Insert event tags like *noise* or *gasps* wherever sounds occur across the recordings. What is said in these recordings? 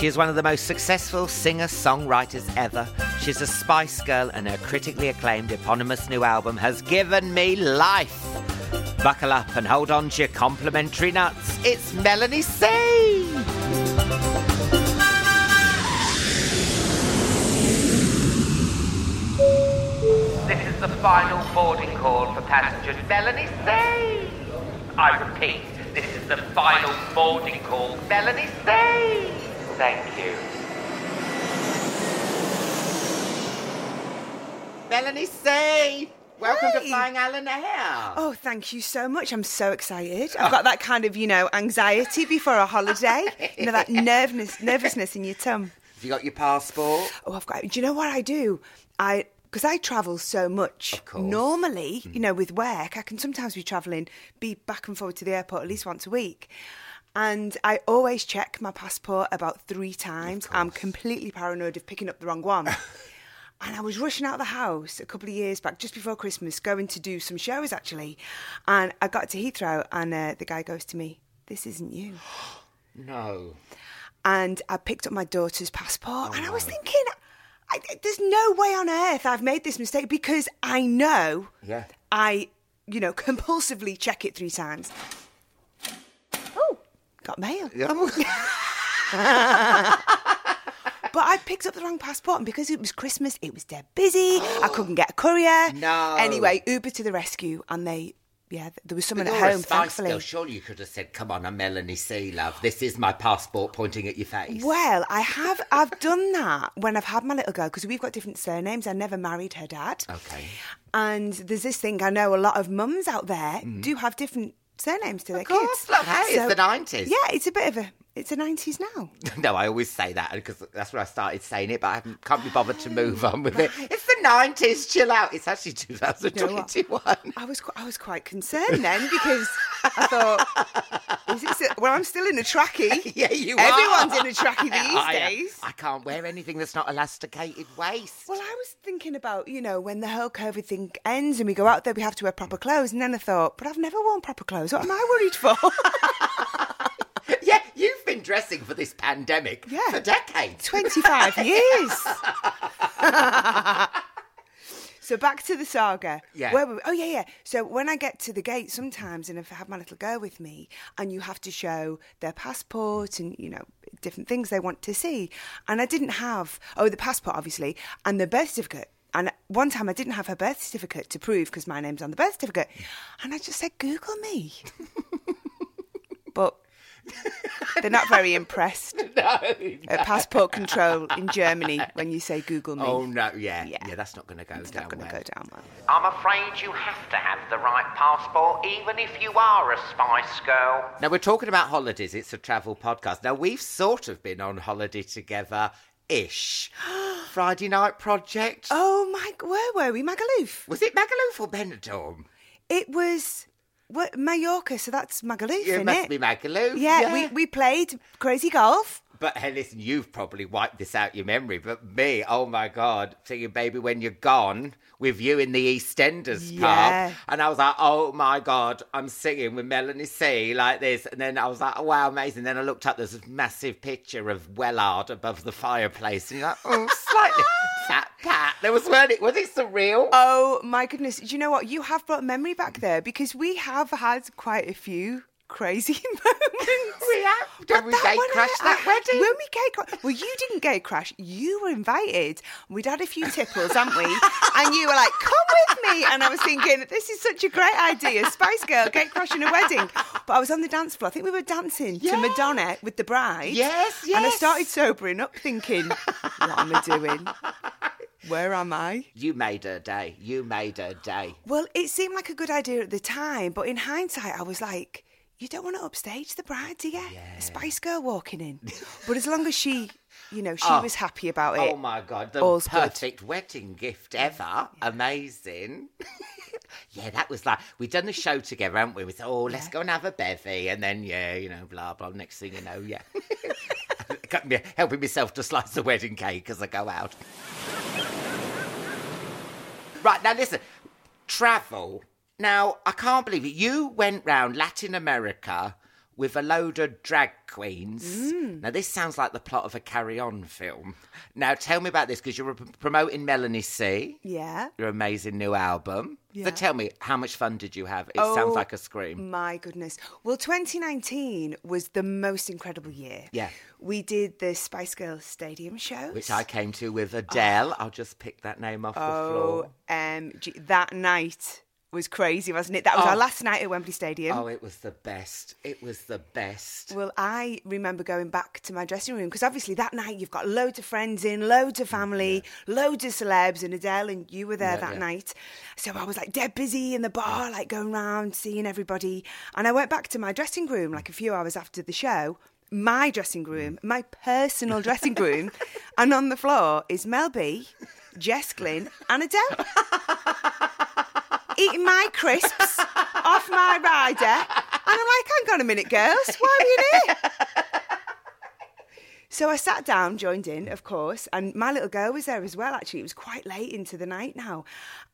She is one of the most successful singer songwriters ever. She's a Spice Girl, and her critically acclaimed eponymous new album has given me life. Buckle up and hold on to your complimentary nuts. It's Melanie C. This is the final boarding call for passenger Melanie C. I repeat, this is the final boarding call, Melanie C. Thank you. Melanie C. Welcome to Flying Alan Air. Oh, thank you so much. I'm so excited. *laughs* I've got that kind of, you know, anxiety before a holiday. *laughs* You know, that nervousness, nervousness in your tum. Have you got your passport? Oh, I've got. Do you know what I do? I because I travel so much. Of course. Normally, hmm. you know, with work, I can sometimes be traveling, be back and forward to the airport at least once a week. And I always check my passport about three times. I'm completely paranoid of picking up the wrong one. *laughs* And I was rushing out of the house a couple of years back, just before Christmas, going to do some shows actually. And I got to Heathrow, and uh, the guy goes to me, "This isn't you." *gasps* No. and I picked up my daughter's passport, and I was thinking, I, there's no way on earth I've made this mistake because I know Yeah. I, you know, *laughs* compulsively check it three times. Oh, got mail. *laughs* But I picked up the wrong passport, and because it was Christmas, it was dead busy. I *gasps* couldn't get a courier. No. Anyway, Uber to the rescue, and they, yeah, there was someone But at you're a home, Spice thankfully. Girl. Surely you could have said, "Come on, I'm Melanie C. Love. This is my passport pointing at your face." Well, I have. I've done that when I've had my little girl because we've got different surnames. I never married her dad. Okay. And there's this thing I know a lot of mums out there mm. do have different surnames to their. Of course, kids. love. Hey, it's the 90s. Yeah, it's a bit of a. It's the nineties now. *laughs* No, I always say that because that's where I started saying it, but I can't be bothered to move on with it. It's the 90s, chill out. It's actually You know 2021. I was qu- I was quite concerned then because I thought, is it well, I'm still in a trackie. *laughs* yeah, you are. Everyone's are. in a trackie *laughs* these I, days. I can't wear anything that's not elasticated waist. Well, I was thinking about, you know, when the whole COVID thing ends and we go out there, we have to wear proper clothes. And then I thought, but I've never worn proper clothes. What am I worried for? yeah, you've been dressing for this pandemic Yeah. for decades. 25 *laughs* years. *laughs* so back to the saga. Yeah. Where were we? Oh, yeah, yeah. So when I get to the gate sometimes, and if I have my little girl with me, and you have to show their passport and, you know, different things they want to see. And I didn't have, oh, the passport, obviously, and the birth certificate. And one time I didn't have her birth certificate to prove because my name's on the birth certificate. And I just said, Google me. *laughs* but *laughs* They're not very impressed *laughs* no, at passport control in Germany when you say Google me. Oh no, yeah, Yeah. yeah, that's not going to go it's down not going to well. go down well. I'm afraid you have to have the right passport, even if you are a Spice Girl. Now we're talking about holidays. It's a travel podcast. Now we've sort of been on holiday together, ish. *gasps* Friday night project. Oh my, where were we? Magaluf. Was it Magaluf or Benidorm? It was what, Mallorca, so that's Magaluf, It isn't must it? be Magaluf. yeah, we, we played crazy golf. But hey, listen, you've probably wiped this out your memory. But me, oh my God, singing "Baby When You're Gone" with you in the EastEnders Yeah. pub, and I was like, oh my God, I'm singing with Melanie C like this, and then I was like, wow, amazing. Then I looked up, there's a massive picture of Wellard above the fireplace, and you're like, oh, *laughs* slightly fat pat. There was weren't it? Was it surreal? Oh my goodness! Do you know what? You have brought memory back there because we have had quite a few crazy *laughs* moments. We have. But we gate one, crash that wedding? When we gate cra- well, you didn't gate crash. You were invited. We'd had a few tipples, hadn't we? And you were like, "Come with me." And I was thinking, "This is such a great idea, Spice Girl gate crashing a wedding." But I was on the dance floor. I think we were dancing Yeah. to Madonna with the bride. Yes, yes. And I started sobering up, thinking, "What am I doing? Where am I?" You made her day. You made her day. Well, it seemed like a good idea at the time, but in hindsight, I was like, you don't want to upstage the bride, do you? A Spice Girl walking in. *laughs* but as long as she, you know, she Oh. was happy about it. Oh my god, the all's good. perfect wedding gift ever. Amazing. *laughs* yeah, that was like we'd done the show together, haven't we? We thought, oh, let's go and have a bevy, and then yeah, you know, blah blah. Next thing you know, yeah, *laughs* helping myself to slice the wedding cake as I go out. Right now, listen, travel. Now I can't believe it. You went round Latin America with a load of drag queens. Mm. Now this sounds like the plot of a Carry On film. Now tell me about this because you're promoting Melanie C. Yeah. Your amazing new album. Yeah. So tell me, how much fun did you have? It Oh, sounds like a scream. My goodness. Well, 2019 was the most incredible year. Yeah. We did the Spice Girls Stadium show, Which I came to with Adele. I'll just pick that name off the floor. Oh, um, that night was crazy, wasn't it? That was Oh. our last night at Wembley Stadium. Oh, it was the best. It was the best. Well, I remember going back to my dressing room because obviously that night you've got loads of friends in, loads of mm, family, loads of celebs, and Adele, and you were there Yeah, that yeah. night. So I was like dead busy in the bar, like going round seeing everybody. And I went back to my dressing room like a few hours after the show. My dressing mm. room, my personal dressing room, *laughs* and on the floor is Mel B, Jess Glynne, and Adele. *laughs* Eating my crisps off my rider. And I'm like, hang on a minute, girls, why are we in here? So I sat down, joined in, of course, and my little girl was there as well. Actually, it was quite late into the night now,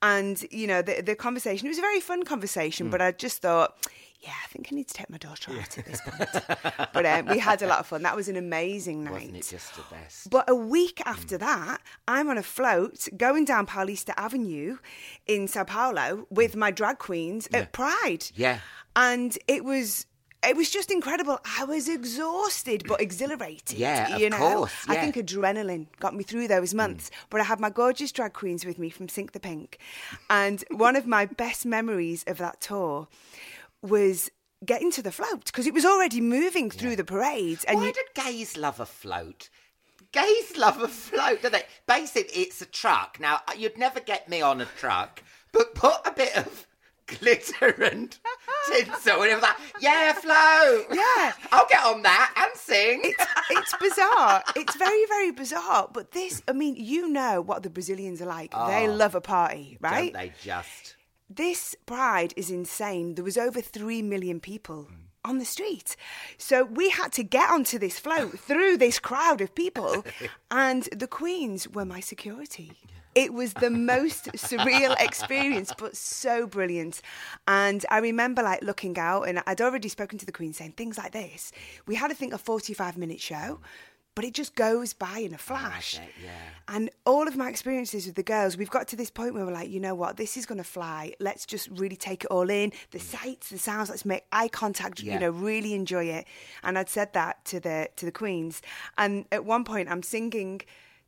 and you know the the conversation. It was a very fun conversation, hmm. but I just thought, yeah, I think I need to take my daughter out at this point. *laughs* but um, we had a lot of fun. That was an amazing night. Wasn't it just the best? But a week after mm. that, I'm on a float going down Paulista Avenue in Sao Paulo with mm. my drag queens at Pride. Yeah. And it was. It was just incredible. I was exhausted but exhilarated. Yeah, of you know. course, I think adrenaline got me through those mm. months. But I had my gorgeous drag queens with me from Sink the Pink, and one of my best memories of that tour was getting to the float because it was already moving through the parade. And Why you, do gays love a float? Gays love a float, don't they? Basically, it's a truck. Now, uh, you'd never get me on a truck, but put a bit of *laughs* glitter and tinsel, and it was like, yeah, float. Yeah. *laughs* I'll get on that and sing. it's, it's bizarre. It's very, very bizarre. But this, I mean, you know what the Brazilians are like. They ah. love a party, right? Don't they just? This pride is insane. There was over 3 million people hmm. on the street. So we had to get onto this float *laughs* through this crowd of people, and the Queens were my security. It was the most surreal *laughs* experience, but so brilliant. And I remember like looking out, and I'd already spoken to the Queen saying things like this. We had, I think, a 45 minute show, but it just goes by in a flash. bet, yeah. And all of my experiences with the girls, we've got to this point where we're like, you know what, this is going to fly. Let's just really take it all in. The mm. sights, the sounds. Let's make eye contact. Yeah. You know, really enjoy it. And I'd said that to the to the queens. And at one point, I'm singing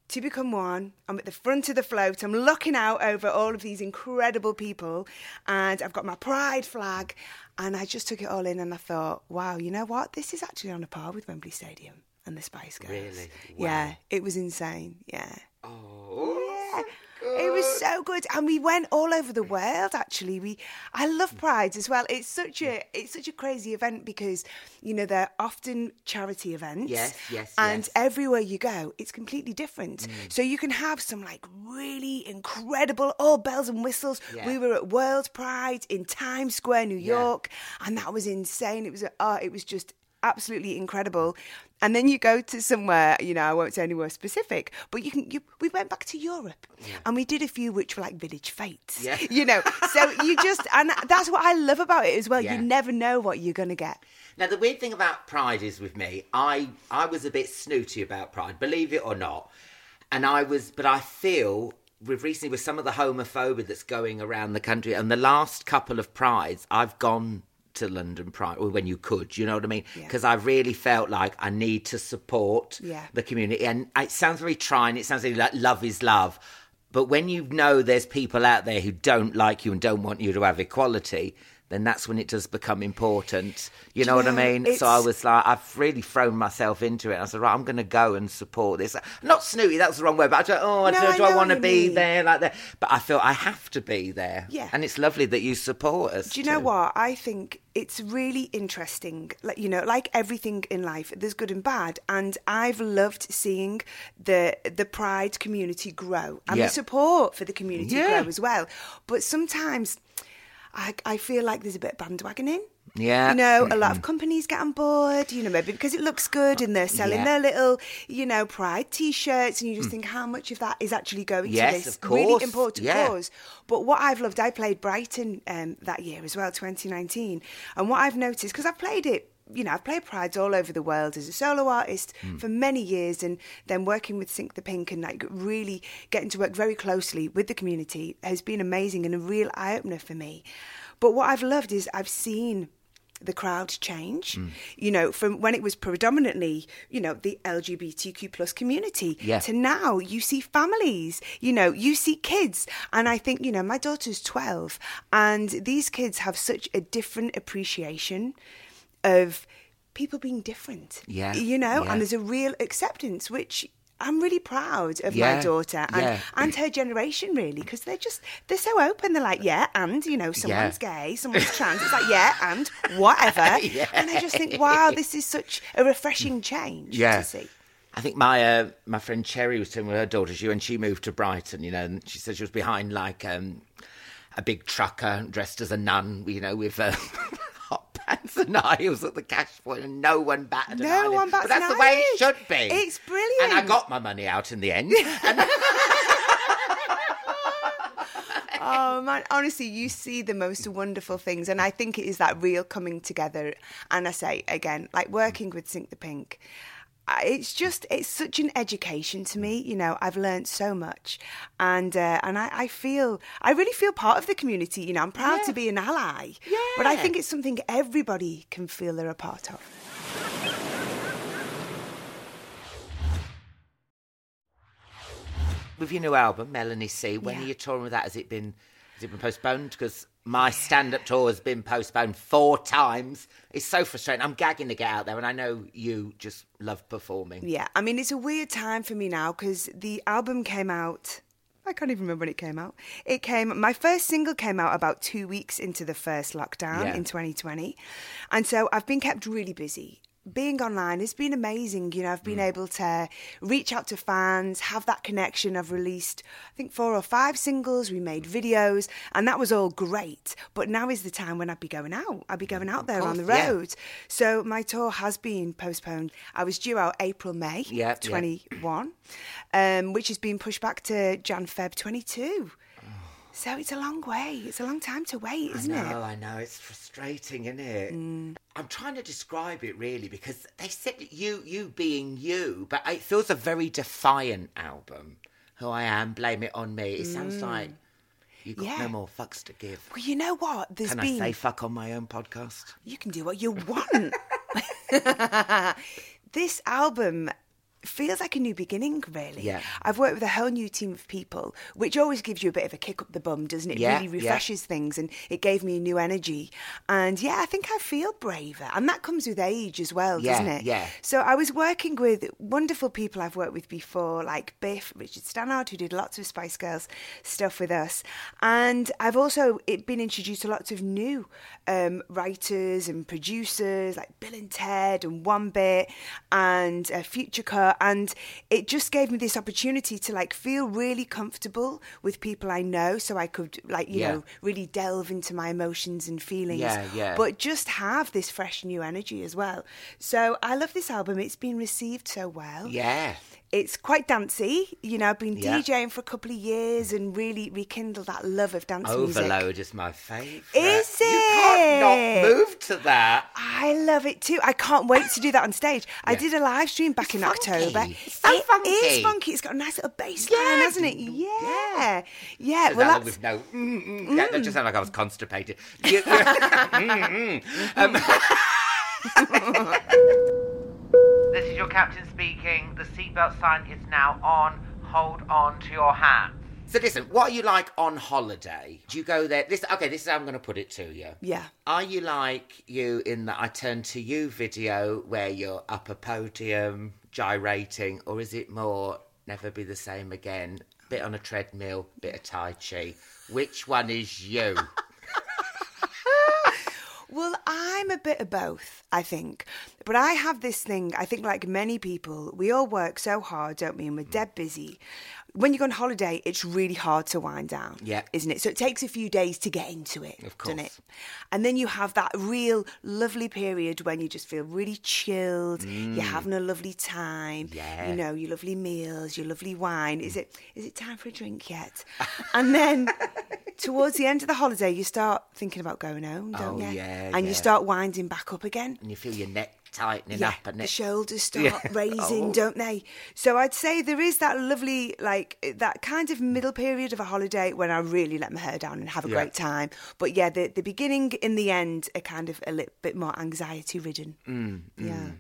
to become one. I'm at the front of the float. I'm looking out over all of these incredible people, and I've got my pride flag. And I just took it all in, and I thought, wow, you know what? This is actually on a par with Wembley Stadium and the Spice Girls. Really? Yeah, it was insane. Yeah. Oh, Yeah. It was so good, and we went all over the world. Actually, we I love Pride as well. It's such a it's such a crazy event because you know they're often charity events. Yes, yes, and yes. everywhere you go, it's completely different. So you can have some like really incredible, all bells and whistles. Yeah. We were at World Pride in Times Square, New Yeah. York, and that was insane. It was uh, it was just absolutely incredible. And then you go to somewhere, you know, I won't say anywhere specific, but you can. You, we went back to Europe, and we did a few which were like village fetes. Yeah. *laughs* you know. So you just, *laughs* and that's what I love about it as well. Yeah. You never know what you're gonna get. Now the weird thing about Pride is with me, I I was a bit snooty about Pride, believe it or not, and I was, but I feel with recently with some of the homophobia that's going around the country, and the last couple of Prides, I've gone to London Pride, or when you could, you know what I mean? Yeah. Because I really felt like I need to support Yeah. the community, and it sounds very trying. It sounds like love is love. But when you know there's people out there who don't like you and don't want you to have equality, then that's when it does become important. You know you what I mean? So I was like, I've really thrown myself into it. I said, right, I'm going to go and support this. Not snooty, that's the wrong word, but I don't, oh, I No, don't, I do I know want to be mean. there like that? But I feel I have to be there. Yeah. And it's lovely that you support us. Do you know what? I think it's really interesting. Like you know, like everything in life, there's good and bad, and I've loved seeing the the Pride community grow and Yeah. the support for the community Yeah. grow as well. But sometimes. I, I feel like there's a bit of bandwagoning. Yeah. You know, a lot of companies get on board, you know, maybe because it looks good and they're selling Yeah. their little, you know, pride t shirts, and you just think how much of that is actually going Yes, to this really important Yeah. cause. But what I've loved, I played Brighton um, that year as well, 2019. And what I've noticed, because I've played it, you know, I've played Prides all over the world as a solo artist hmm. for many years, and then working with Sink the Pink and like really getting to work very closely with the community has been amazing and a real eye opener for me. But what I've loved is I've seen the crowd change hmm. you know from when it was predominantly you know the lgbtq plus community Yeah. to now you see families you know you see kids and i think you know my daughter's 12 and these kids have such a different appreciation of people being different Yeah, you know yeah. and there's a real acceptance which I'm really proud of Yeah, my daughter and, yeah. and her generation, really, because they're just they're so open. They're like, yeah, and you know, someone's gay, someone's *laughs* trans. It's like, yeah, and whatever. *laughs* And I just think, wow, this is such a refreshing change Yeah. to see. I think my uh, my friend Cherry was telling me her daughter she when she moved to Brighton, you know, and she said she was behind like um, a big trucker dressed as a nun, you know, with uh, *laughs* and high heels at the cash point, and no one batted an No eyelid. one bats But that's an the way it should be. It's brilliant. And I got my money out in the end. And *laughs* Oh man, honestly, you see the most wonderful things, and I think it is that real coming together. And I say again, like working with Sink the Pink, it's just it's such an education to me. You know, I've learned so much, and uh, and I, I feel I really feel part of the community. You know, I'm proud to be an ally. But I think it's something everybody can feel they're a part of. with your new album, Melanie C, when Yeah. are you touring with that? Has it been has it been postponed? Because my stand up tour has been postponed four times. It's so frustrating. I'm gagging to get out there, and I know you just love performing. Yeah, I mean, it's a weird time for me now because the album came out. I can't even remember when it came out. It came, my first single came out about two weeks into the first lockdown Yeah. in 2020. And so I've been kept really busy. Being online has been amazing. You know, I've Mm. been able to reach out to fans, have that connection. I've released, I think, four or five singles. We made videos, and that was all great. But now is the time when I'd be going out. I'd be going out there on the course, yeah. road. So my tour has been postponed. I was due out April, May Yeah, yeah. 21, um, which has been pushed back to Jan, Feb 22. So it's a long way. It's a long time to wait, isn't it? I know, it? I know. It's frustrating, isn't it? Mm. I'm trying to describe it really because they said you, you being you, but it feels a very defiant album. Who I am, blame it on me. It sounds mm. like you got Yeah. no more fucks to give. Well, you know what? There's Can been. I say fuck on my own podcast? You can do what you want. *laughs* *laughs* this album feels like a new beginning, really. Yeah. I've worked with a whole new team of people, which always gives you a bit of a kick up the bum, doesn't it? Yeah, really yeah. refreshes things, and it gave me new energy. And yeah, I think I feel braver, and that comes with age as well, Yeah, doesn't it? yeah. So I was working with wonderful people I've worked with before, like Biff, Richard Stannard, who did lots of Spice Girls stuff with us, and I've also been introduced to lots of new um, writers and producers like Billen Ted and One Bit and uh, Future And it just gave me this opportunity to like feel really comfortable with people I know, so I could like you Yeah. know really delve into my emotions and feelings. Yeah, yeah. But just have this fresh new energy as well. So I love this album. It's been received so well. Yeah. It's quite dancey. You know, I've been Yeah. DJing for a couple of years and really rekindled that love of dance music. Overload is my favourite. Is it? You can't not move to that. I love it too. I can't wait to do that on stage. I did a live stream back It's in funky. October. It's so It funky. is funky. It's got a nice little bass line, Yeah. hasn't it? Yeah. Yeah. Says Well, Alan that's, with no. Mm, mm. Yeah, that just sounded like I was constipated. *laughs* Mm, mm. Um, *laughs* This is your captain speaking. The seatbelt sign is now on. Hold on to your hats. so listen, what are you like on holiday? Do you go there? This okay. This is how I'm going to put it to you. yeah. Are you like you in the I turn to you video where you're up a podium gyrating, or is it more never be the same again? Bit on a treadmill, bit of Tai Chi. Which one is you? *laughs* Well, I'm a bit of both, I think. But I have this thing, I think, like many people, we all work so hard, don't we? And we're dead busy. When you go on holiday, it's really hard to wind down, Yeah. isn't it? So it takes a few days to get into it, Of doesn't it? And then you have that real lovely period when you just feel really chilled. You're having a lovely time. Mm. Yeah. You know, your lovely meals, your lovely wine. Is it is it time for a drink yet? and then *laughs* towards the end of the holiday, you start thinking about going home, don't Oh, you? yeah, and yeah. you start winding back up again. and you feel your neck tightening Yeah, up and the shoulders *laughs* start Yeah. raising, Oh. don't they? So I'd say there is that lovely, like that kind of middle period of a holiday when I really let my hair down and have a Yeah. great time. But yeah, the the beginning and the end are kind of a little bit more anxiety ridden. Mm, yeah.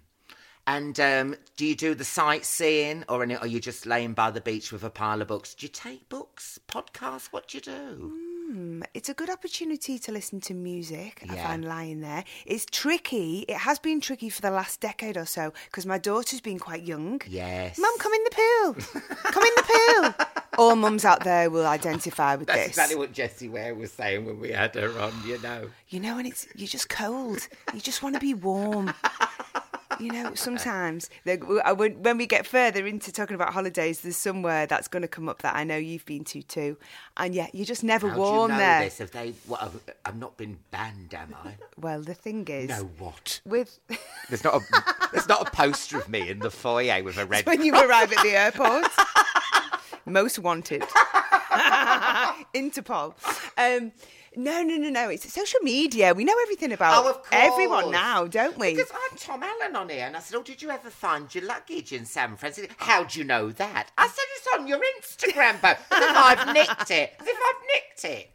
And um, do you do the sightseeing, or any, are you just laying by the beach with a pile of books? Do you take books, podcasts? What do you do? Mm, Hmm, it's a good opportunity to listen to music. I Yeah. find lying there. It's tricky. It has been tricky for the last decade or so because my daughter's been quite young. Yes. Mum, come in the pool. come in the pool. *laughs* All mums out there will identify with That's this. exactly what Jessie Ware was saying when we had her on. You know. You know, and it's you're just cold. You just want to be warm. *laughs* *laughs* You know, *laughs* sometimes like, w- I would- when we get further into talking about holidays, there's somewhere that's going to come up that I know you've been to too, and yet you're just never How do warm you know there. this? Have they? What, I've, I've not been banned, am I? *laughs* Well, the thing is, No, what? with There's not a there's not a poster of me in the foyer with a red. when you arrive at the airport, most wanted, Interpol. Um, no, no, no, no. It's social media. We know everything about Oh, everyone now, don't we? Because I'm Tom Allen on here, and I said, "Oh, did you ever find your luggage in San Francisco? How'd you know that?" I said, "It's on your Instagram post. As if I've nicked it. As if I've nicked it."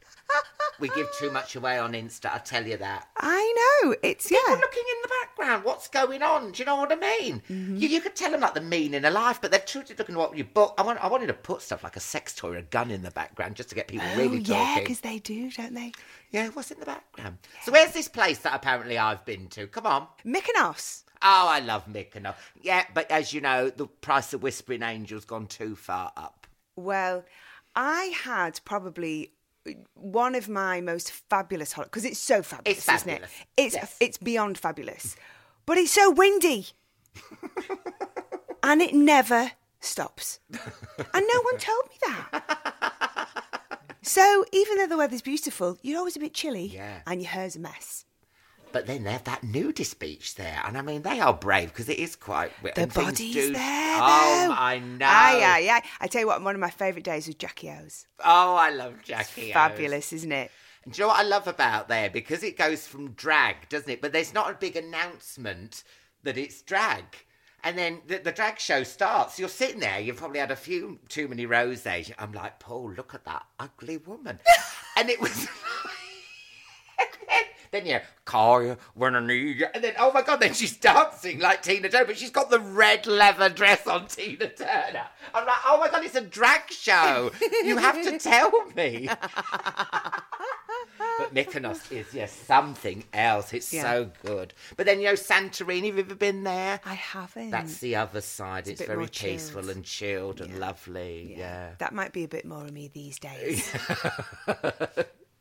We give too much away on Insta. I tell you that. I know. It's People yeah. looking in the background. What's going on? Do you know what I mean? Mm-hmm. You, you could tell them like the meaning of life, but they're truly looking at what you book. I, want, I wanted to put stuff like a sex toy or a gun in the background just to get people really oh, yeah, talking. because they do, don't they? Yeah, what's in the background? So where's this place that apparently I've been to? Come on. Mykonos. Oh, I love Mykonos. Yeah, but as you know, the price of Whispering Angel's gone too far up. Well, I had probably one of my most fabulous holidays because it's so fabulous, It's isn't it? It's Yes. it's beyond fabulous, but it's so windy, and it never stops, and no one told me that. So even though the weather's beautiful, you're always a bit chilly, Yeah. and your hair's a mess. But then they have that nudist beach there, and I mean they are brave because it is quite. The and things do- there, Oh, though. I know. Aye, aye, aye. I tell you what, one of my favourite days was Jackie O's. Oh, I love Jackie. O's. Fabulous, isn't it? And do you know what I love about there? Because it goes from drag, doesn't it? But there's not a big announcement that it's drag. And then the, the drag show starts. You're sitting there. You've probably had a few too many roses. I'm like, Paul, look at that ugly woman. *laughs* and it was. *laughs* Then you, Kaya, when I need you. And then, oh my God, then she's dancing like Tina Turner, but she's got the red leather dress on Tina Turner. I'm like, oh my God, it's a drag show. You have to tell me. *laughs* but Mykonos is, yes, something else. It's Yeah. so good. But then, you know, Santorini, have you ever been there? I haven't. That's the other side. It's, bit very peaceful and chilled and lovely. Yeah. That might be a bit more of me these days. *laughs*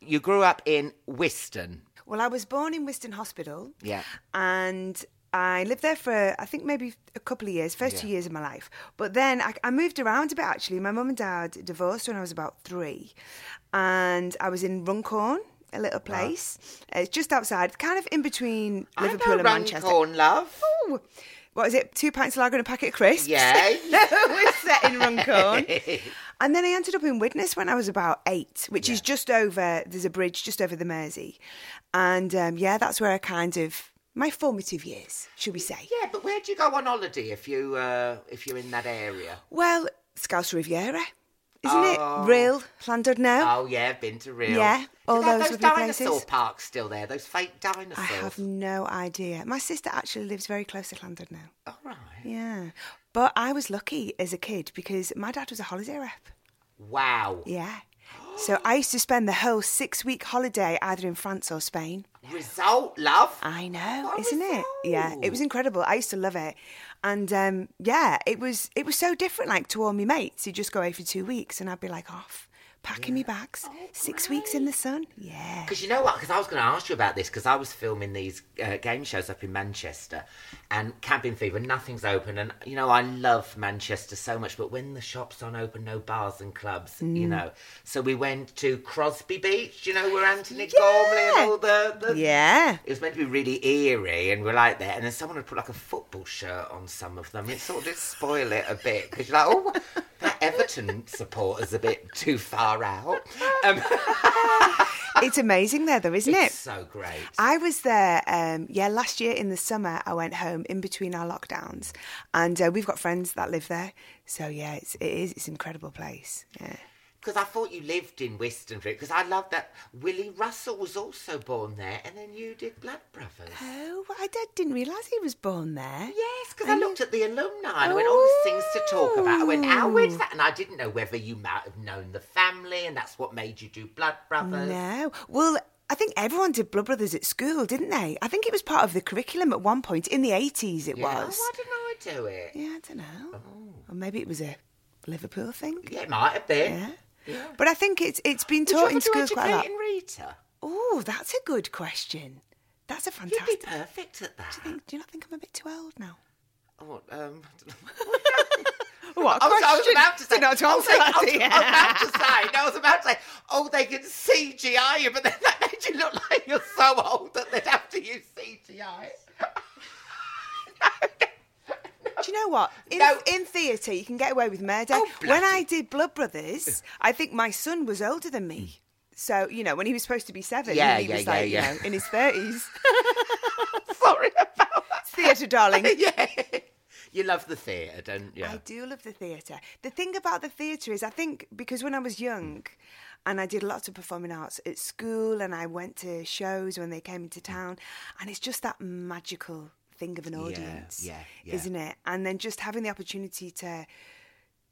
You grew up in Whiston. Well, I was born in Whiston Hospital. Yeah. And I lived there for, I think, maybe a couple of years, first two years of my life. But then I, I moved around a bit, actually. My mum and dad divorced when I was about three. And I was in Runcorn, a little place. It's just outside, kind of in between Liverpool and Manchester. Runcorn, love. Ooh. What is it? Two pints of lager and a packet of crisps? Yeah. *laughs* we're set in Runcorn. *laughs* and then I ended up in Widnes when I was about eight, which is just over, there's a bridge just over the Mersey. And um, yeah, that's where I kind of, my formative years, should we say. Yeah, but where do you go on holiday if you uh, if you're in that area? Well, Scouse Riviera, isn't it? Oh. Real, Llandudno. Oh yeah, I've been to real. Yeah, all those those lovely dinosaur places. parks still there. Those fake dinosaurs. I have no idea. My sister actually lives very close to Llandudno. Now. All right. Yeah. But I was lucky as a kid because my dad was a holiday rep. Wow. Yeah. So I used to spend the whole six week holiday either in France or Spain. Result, love. I know, What isn't it? Yeah, it was incredible. I used to love it. And um, yeah, it was it was so different like to all my mates. You'd just go away for two weeks and I'd be like off, packing me bags, six weeks in the sun. Yeah. Because you know what? Because I was going to ask you about this because I was filming these uh, game shows up in Manchester and Cabin Fever, nothing's open. And, you know, I love Manchester so much, but when the shops aren't open, no bars and clubs, Mm. you know. So we went to Crosby Beach, you know, where Antony Gormley and all the, the. Yeah. It was meant to be really eerie, and we're like there, and then someone had put like a football shirt on some of them. It sort of did spoil it a bit because you're like, oh, that Everton supporter's a bit too far out. Um, *laughs* It's amazing there though, isn't it? it's it? so great. I was there, um, yeah, last year in the summer. I went home in between our lockdowns, and uh, we've got friends that live there. So yeah, it's, it is. It's an incredible place. Yeah. Because I thought you lived in Whiston because I love that Willy Russell was also born there, and then you did Blood Brothers. Oh, I did, didn't realise he was born there. Yes, because I looked at the alumni and I went, oh, there's things to talk about. I went, how Oh. that? And I didn't know whether you might have known the family and that's what made you do Blood Brothers. No. Well, I think everyone did Blood Brothers at school, didn't they? I think it was part of the curriculum at one point in the 80s, it Yeah. was. Oh, why didn't I do it? Yeah, I don't know. Oh. Or maybe it was a Liverpool thing. Yeah, it might have been. Yeah. But I think it's it's been taught in schools quite a lot. Rita? Oh, that's a good question. That's a fantastic. You'd be perfect at that. Do you, think, do you not think I'm a bit too old now? Oh, um, *laughs* *laughs* What I was, I was about to say. Not oh, answer I was? I was about to say. No, I was about to say. Oh, they can CGI you, but then that made you look like you're so old that they'd have to use CGI. *laughs* Do you know what? In, No. in theatre, you can get away with murder. Oh, when I did Blood Brothers, I think my son was older than me. So, you know, when he was supposed to be seven, Yeah, he yeah, was yeah, like, yeah. you know, in his 30s. *laughs* Sorry about that. theatre, darling. *laughs* yeah. You love the theatre, don't you? I do love the theatre. The thing about the theatre is, I think, because when I was young and I did lots of performing arts at school and I went to shows when they came into town, and it's just that magical thing of an audience, yeah, yeah. isn't it? And then just having the opportunity to.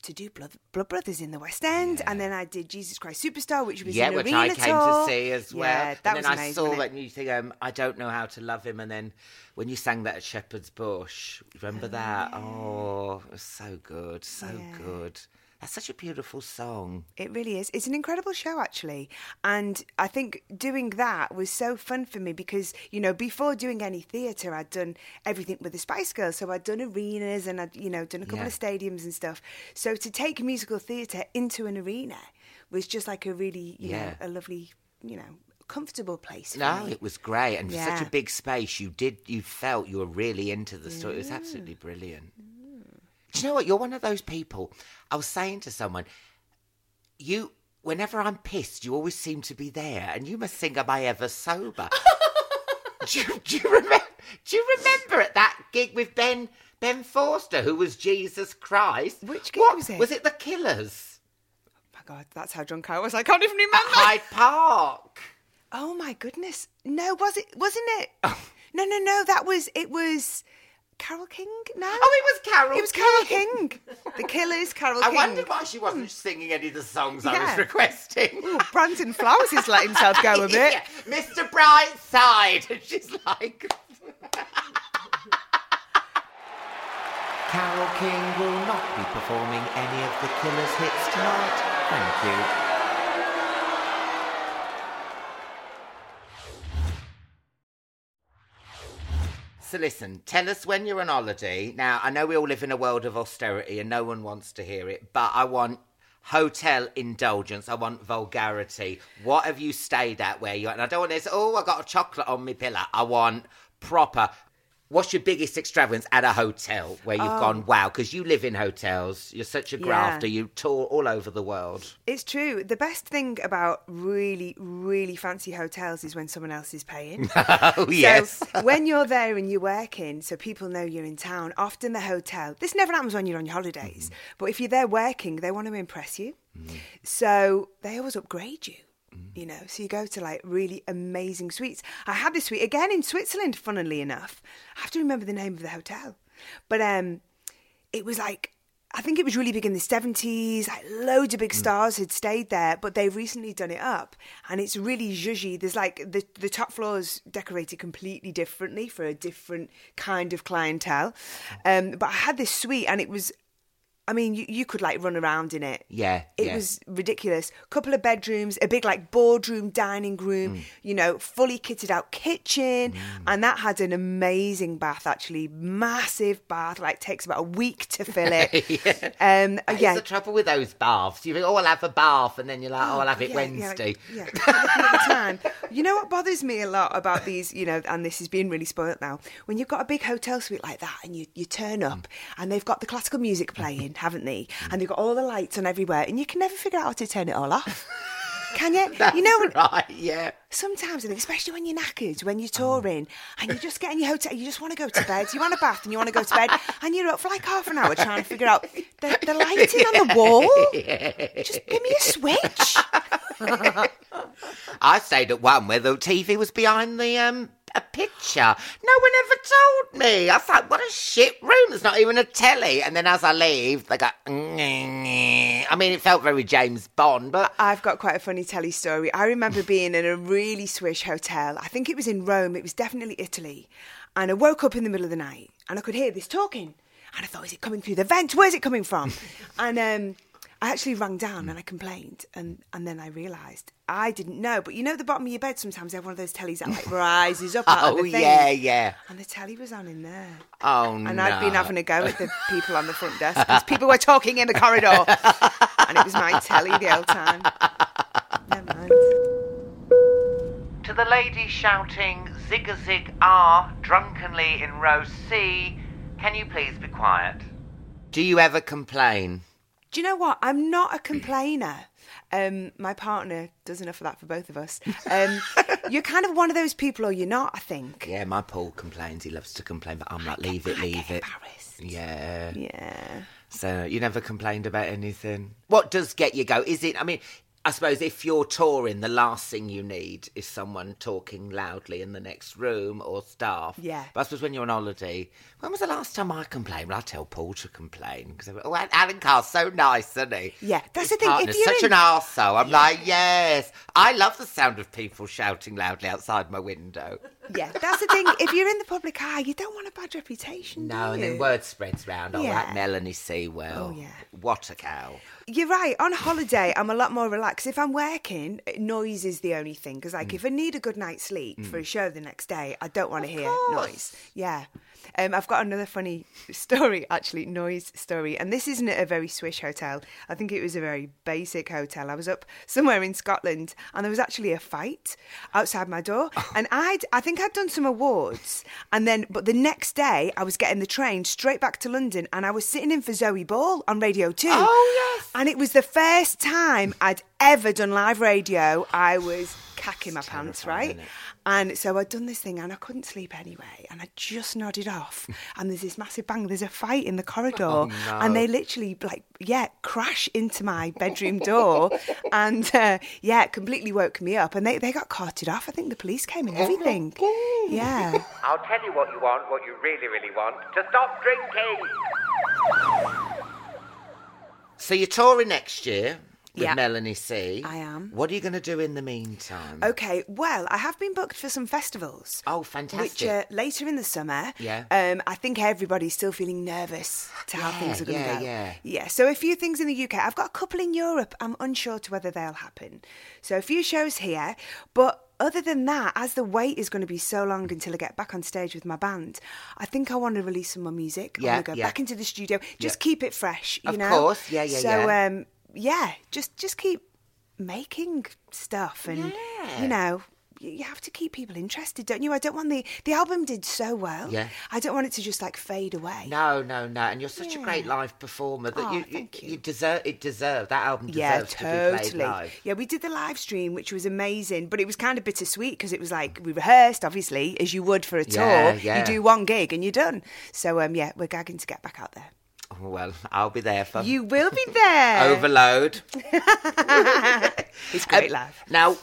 To do Blood, Blood Brothers in the West End, and then I did Jesus Christ Superstar, which was yeah, an which I came tour. to see as well. Yeah, that and was then amazing. I saw that you think, um, I don't know how to love him. And then when you sang that at Shepherd's Bush, remember that? Oh, it was so good, so Yeah. good. That's such a beautiful song. It really is. It's an incredible show, actually. And I think doing that was so fun for me because, you know, before doing any theatre, I'd done everything with the Spice Girls. So I'd done arenas and I'd, you know, done a couple Yeah. of stadiums and stuff. So to take musical theatre into an arena was just like a really, you Yeah. know, a lovely, you know, comfortable place. For No, me. it was great, and such a big space. You did, you felt you were really into the story. It was absolutely brilliant. Do you know what? You're one of those people. I was saying to someone, you. Whenever I'm pissed, you always seem to be there, and you must think, "Am I ever sober?" *laughs* do, you, do you remember? Do you remember at that gig with Ben Ben Forster, who was Jesus Christ? Which gig What- was it? Was it the Killers? Oh my God, that's how drunk I was. I can't even At remember. Hyde Park. Oh my goodness! No, was it? Wasn't it? Oh. No, no, no. That was it. Was Carole King? No. Oh, it was Carole It was Carole King. King. The Killers. Carole I King. I wondered why she wasn't singing any of the songs I was requesting. Ooh, Brandon Flowers has let himself go a *laughs* bit. Yeah, Mr. Brightside. And she's like. Carole King will not be performing any of the Killers hits tonight. Thank you. So listen, tell us when you're on holiday. Now, I know we all live in a world of austerity and no one wants to hear it, but I want hotel indulgence. I want vulgarity. What have you stayed at where you? And I don't want this, oh, I got a chocolate on my pillow. I want proper. What's your biggest extravagance at a hotel where you've gone, wow, because you live in hotels. You're such a Yeah. grafter. You tour all over the world. It's true. The best thing about really, really fancy hotels is when someone else is paying. *laughs* Oh, yes. So *laughs* when you're there and you're working, so people know you're in town, often the hotel, this never happens when you're on your holidays, Mm-hmm. but if you're there working, they want to impress you. So they always upgrade you. Mm-hmm. You know, so you go to like really amazing suites. I had this suite again in Switzerland, funnily enough. I have to remember the name of the hotel. But um it was like I think it was really big in the 70s. Like loads of Mm. big stars had stayed there, but they've recently done it up, and it's really zhuzhy. There's like the the top floors decorated completely differently for a different kind of clientele. Um, but I had this suite, and it was. I mean, you, you could like run around in it. Yeah, It yeah. was ridiculous. Couple of bedrooms, a big like boardroom, dining room, Mm. you know, fully kitted out kitchen. And that had an amazing bath, actually. Massive bath, like takes about a week to fill it. *laughs* Um, That's yeah. the trouble with those baths. You think, oh, I'll have a bath, and then you're like, oh, I'll have it Yeah, Wednesday. Yeah, yeah. Time. You know what bothers me a lot about these, you know, and this is being really spoilt now. When you've got a big hotel suite like that and you, you turn up and they've got the classical music *laughs* playing, haven't they? And they've got all the lights on everywhere and you can never figure out how to turn it all off. *laughs* Can you? you know, right? Yeah. sometimes, think, especially when you're knackered, when you're touring, and you're just get in your hotel, you just want to go to bed. You want a bath and you want to go to bed, *laughs* and you're up for like half an hour trying to figure out the, the *laughs* lighting on the wall. Just give me a switch. I stayed at one where the TV was behind the um a picture. No one ever told me. I was like, what a shit room. There's not even a telly. And then as I leave, they go. I mean, it felt very James Bond, but I've got quite a funny telly story. I remember being in a really swish hotel. I think it was in Rome. It was definitely Italy. And I woke up in the middle of the night and I could hear this talking. And I thought, is it coming through the vent? Where's it coming from? *laughs* and um, I actually rang down and I complained. And, and then I realised I didn't know. But you know, the bottom of your bed, sometimes they have one of those tellies that like *laughs* rises up out of oh the thing. yeah, yeah. And the telly was on in there. Oh no. And I'd been having a go at the *laughs* people on the front desk because people were talking in the corridor. and it was my telly the whole time. Never mind. To the lady shouting zig a zig ah drunkenly in row C, can you please be quiet? Do you ever complain? Do you know what? I'm not a complainer. Um, my partner does enough of that for both of us. Um, *laughs* you're kind of one of those people, or you're not. I think. Yeah, my Paul complains. He loves to complain, but I'm like, leave it, I leave it. Yeah. Yeah. So you never complained about anything. What does get you go? Is it? I mean, I suppose if you're touring, the last thing you need is someone talking loudly in the next room or staff. Yeah. But I suppose when you're on holiday, when was the last time I complained? Well, I tell Paul to complain because oh, Alan Carr's so nice, isn't he? Yeah, that's His the thing, if you're such in- an arsehole. I'm like, yes, I love the sound of people shouting loudly outside my window. Yeah, that's the thing. If you're in the public eye, you don't want a bad reputation. No, and then word spreads round. Oh, that Melanie Sewell. Oh, yeah. What a cow. You're right. On holiday, I'm a lot more relaxed. If I'm working, noise is the only thing. Because, Mm. like, if I need a good night's sleep for a show the next day, I don't want to hear course. noise. Yeah. Um, I've got another funny story, actually, noise story. And this isn't a very swish hotel. I think it was a very basic hotel. I was up somewhere in Scotland and there was actually a fight outside my door. *laughs* And I'd, I think I'd done some awards. And then, but the next day, I was getting the train straight back to London and I was sitting in for Zoe Ball on Radio 2. Oh, yes. And it was the first time I'd ever done live radio. I was cack in my pants, right? And so I'd done this thing and I couldn't sleep anyway. And I just nodded off. *laughs* and there's this massive bang. There's a fight in the corridor. Oh, And they literally, like, yeah, crash into my bedroom door. *laughs* and uh, yeah, it completely woke me up. And they, they got carted off. I think the police came and everything. Yeah. *laughs* I'll tell you what you want, what you really, really want. To stop drinking! So you're touring next year with Yeah. Melanie C. I am. What are you going to do in the meantime? Okay, well, I have been booked for some festivals. Oh, fantastic. Which are later in the summer. Yeah. Um, I think everybody's still feeling nervous to how Yeah, things are going to yeah, go. yeah. Yeah. So a few things in the UK. I've got a couple in Europe. I'm unsure to whether they'll happen. So a few shows here, but. Other than that, as the wait is going to be so long until I get back on stage with my band, I think I want to release some more music. I Yeah, want to go yeah. back into the studio, just keep it fresh. You Of know, course. Yeah, yeah, yeah. So, yeah. um, yeah, just just keep making stuff, and Yeah. you know, you you have to keep people interested, don't you? I don't want the the album did so well. Yeah. I don't want it to just like fade away. No, no, no. And you're such a great live performer that Oh, you, you, thank you. deserve it. Deserve that album Yeah, to totally. live. Yeah, we did the live stream, which was amazing, but it was kind of bittersweet because it was like we rehearsed, obviously, as you would for a tour. Yeah, yeah. You do one gig and you're done. So, um, yeah, we're gagging to get back out there. Well, I'll be there for You will be there. *laughs* overload. *laughs* It's great Um, live. Now,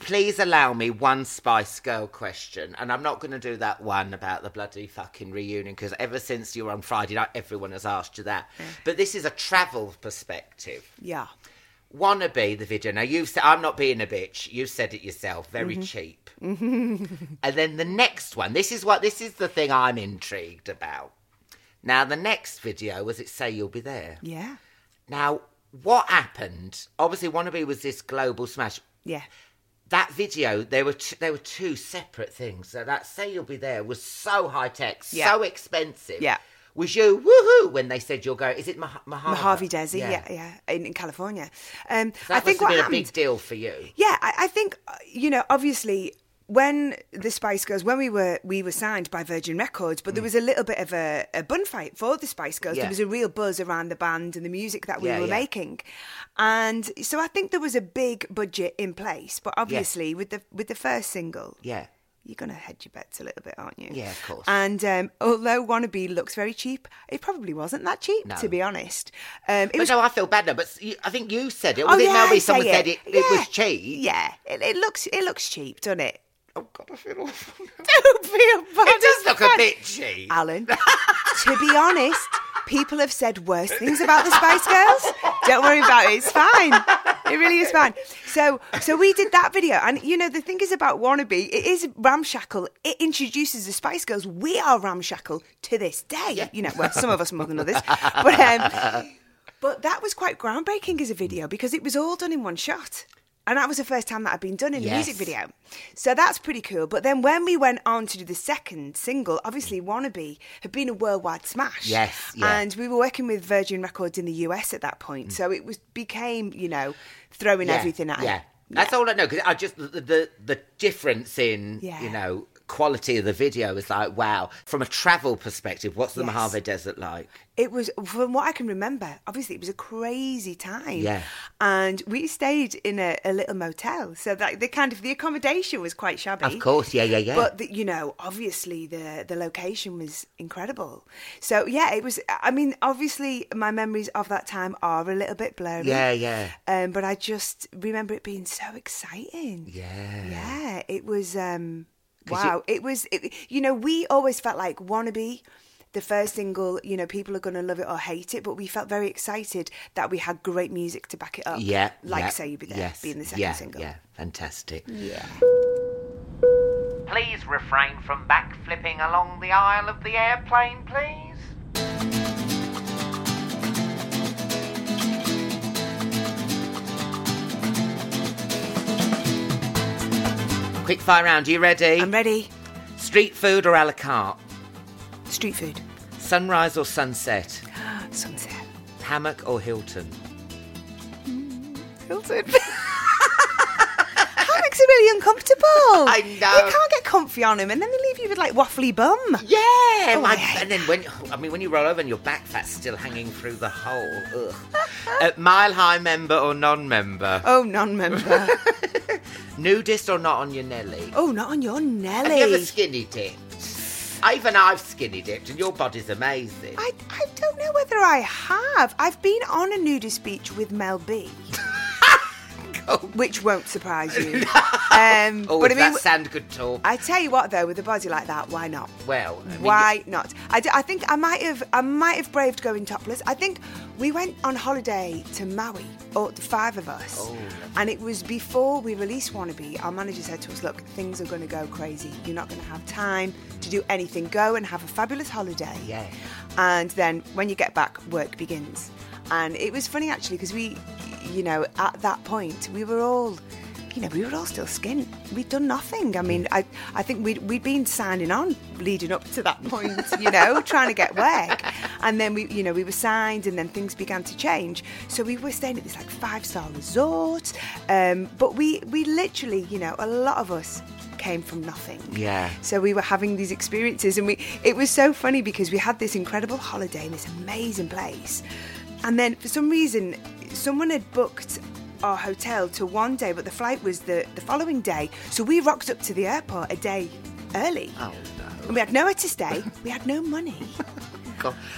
please allow me one Spice Girl question, and I'm not going to do that one about the bloody fucking reunion because ever since you were on Friday night, everyone has asked you that. But this is a travel perspective. Yeah. Wannabe the video. Now you've said I'm not being a bitch. You said it yourself. Very Mm-hmm. cheap. *laughs* and then the next one. This is what. This is the thing I'm intrigued about. Now the next video was it say you'll be there. Yeah. Now what happened? Obviously, Wannabe was this global smash. Yeah. That video, there were t- there were two separate things. So that say you'll be there was so high tech, Yeah. so expensive. Yeah. Was you woohoo when they said you're going? Is it Mah- Mojave? Mojave Desert, yeah, yeah, in, in California. Um, So that I think must what been a big deal for you. Yeah, I, I think uh, you know. Obviously, when the Spice Girls, when we were we were signed by Virgin Records, but there was a little bit of a, a bun fight for the Spice Girls. Mm. Yeah. There was a real buzz around the band and the music that we Yeah, were yeah. making, and so I think there was a big budget in place. But obviously, with the with the first single, Yeah. you're going to hedge your bets a little bit, aren't you? Yeah, of course. And um, although Wannabe looks very cheap, it probably wasn't that cheap, No. to be honest. Um, it But was no, I feel bad now. But I think you said it. Oh, it yeah, Mel B? Someone say said it, it was Yeah. cheap. Yeah, it, it looks it looks cheap, doesn't it? I feel awful. Don't feel bad. It does look a bit cheap. Alan. to be honest, people have said worse things about the Spice Girls. Don't worry about it. It's fine. It really is fine. So, so we did that video, and you know the thing is about wannabe. It is ramshackle. It introduces the Spice Girls. We are ramshackle to this day. You know, well, some of us more than others, but um, but that was quite groundbreaking as a video because it was all done in one shot. And that was the first time that I'd been done in a music video. So that's pretty cool. But then when we went on to do the second single, obviously Wannabe had been a worldwide smash. Yes, yeah. And we were working with Virgin Records in the US at that point. Mm. So it was became, you know, throwing Yeah, everything at Yeah. it. That's all I know because I just the, the the difference in Yeah. you know quality of the video is like wow. From a travel perspective, what's the Yes. Mojave Desert like? It was, from what I can remember, obviously it was a crazy time. Yeah. And we stayed in a, a little motel. So that the kind of, the accommodation was quite shabby. Of course, yeah, yeah, yeah. But, the, you know, obviously the, the location was incredible. So, yeah, it was, I mean, obviously my memories of that time are a little bit blurry. Yeah, yeah. Um, but I just remember it being so exciting. Yeah. Yeah, it was. Um, wow, it was. It, you know, we always felt like "Wannabe," the first single. You know, people are going to love it or hate it, but we felt very excited that we had great music to back it up. Yeah, like yeah, "Say You Be There" yes, being the second yeah, single. Yeah, fantastic. Yeah. Please refrain from backflipping along the aisle of the airplane, please. Quick fire round. Are you ready? I'm ready. Street food or a la carte? Street food, Sunrise or sunset? *gasps* sunset, Hammock or Hilton? Mm, Hilton. *laughs* Really uncomfortable. *laughs* I know. You can't get comfy on them, and then they leave you with like waffly bum. Yeah, Oh, my- and then when I mean when you roll over and your back fat's still hanging through the hole. Ugh. uh, mile high member or non-member? Oh, non-member. *laughs* Nudist or not on your Nelly? Oh, not on your Nelly. Have you ever skinny dipped? Even I've skinny dipped, and your body's amazing. I, I don't know whether I have. I've been on a nudist beach with Mel B. *laughs* Which won't surprise you. *laughs* Um, oh, but I mean, that sand could talk. I tell you what, though, with a body like that, why not? well, I mean, Why not? I, d- I think I might have I might have braved going topless. I think we went on holiday to Maui, or the five of us, Oh, and it was before we released Wannabe. Our manager said to us, "Look, things are going to go crazy. You're not going to have time to do anything. Go and have a fabulous holiday. Yeah. And then when you get back, work begins." And it was funny actually because we, you know, at that point we were all you know, we were all still skint. We'd done nothing. I mean, I, I think we'd, we'd been signing on leading up to that point, you know, *laughs* trying to get work. And then we, you know, we were signed and then things began to change. So we were staying at this like five star resort. Um, but we, we literally, you know, a lot of us came from nothing. Yeah. So we were having these experiences and we, it was so funny because we had this incredible holiday in this amazing place. And then for some reason, someone had booked our hotel to one day, but the flight was the, the following day. So we rocked up to the airport a day early. Oh And we had nowhere to stay. We had no money. *laughs*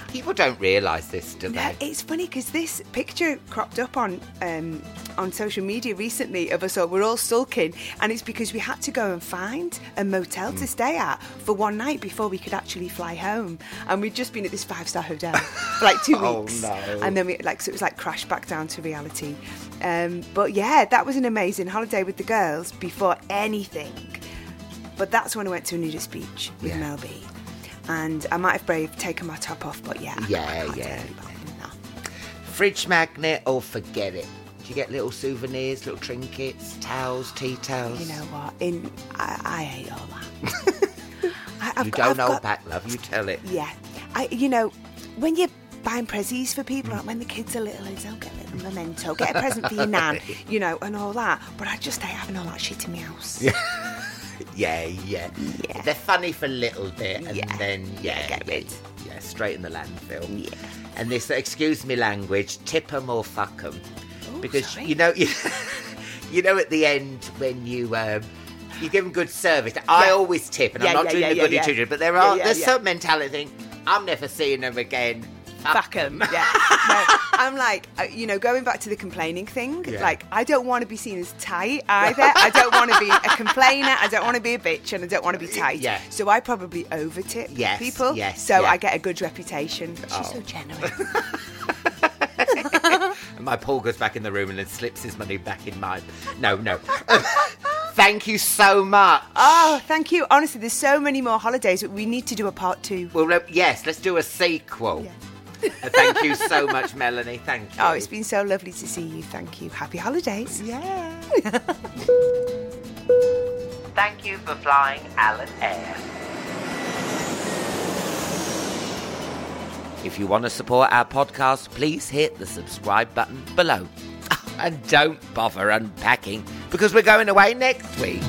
People don't realise this, do No, they? it's funny because this picture cropped up on um, on social media recently of us all. We're all sulking, and it's because we had to go and find a motel Mm. to stay at for one night before we could actually fly home. And we'd just been at this five star hotel for like two *laughs* weeks, no. and then we like so it was like crashed back down to reality. Um, but yeah, that was an amazing holiday with the girls before anything. But that's when I went to a nudist beach with Yeah. Mel B. And I might have brave taken my top off, but yeah, I- Yeah, I can't yeah, no. Fridge magnet or forget it. Do you get little souvenirs, little trinkets, towels, tea towels? You know what? In I, I hate all that. *laughs* I, I've You got- don't hold got- back, love. You tell it. Yeah, I. You know, when you're buying prezzies for people, like when the kids are little, it's oh, get a little memento, get a present for your *laughs* nan, you know, and all that. But I just hate having all that shit in my house. Yeah, *laughs* *laughs* yeah. Yeah. They're funny for a little bit, and Yeah. then yeah, Yeah, get rid. Yeah, straight in the landfill. Yeah. And this, excuse me, language, tip 'em or fuck 'em, because sorry. you know, you, *laughs* you know, at the end when you. Um, you give them good service. I always tip, and Yeah, I'm not yeah, doing yeah, the yeah, goody yeah. two shoes, but there are yeah, there's yeah. some mentality thing. I'm never seeing them again. Fuck 'em. *laughs* Yeah. No, I'm like, uh, you know, going back to the complaining thing, Yeah. like, I don't want to be seen as tight either. I don't want to be a complainer. I don't want to be a bitch and I don't want to be tight. Yeah. So I probably over tip Yes, people. yes, So yeah. I get a good reputation. She's Oh. so generous. *laughs* And my Paul goes back in the room and then slips his money back in mine. No, no. *laughs* Thank you so much. oh, thank you. Honestly, there's so many more holidays, but we need to do a part two. Well, yes, let's do a sequel. Uh, *laughs* thank you so much, Melanie. Thank oh, you. Oh, it's been so lovely to see you. Thank you. Happy holidays. Yeah. *laughs* Thank you for flying Alan Air. If you want to support our podcast, please hit the subscribe button below. *laughs* And don't bother unpacking because we're going away next week.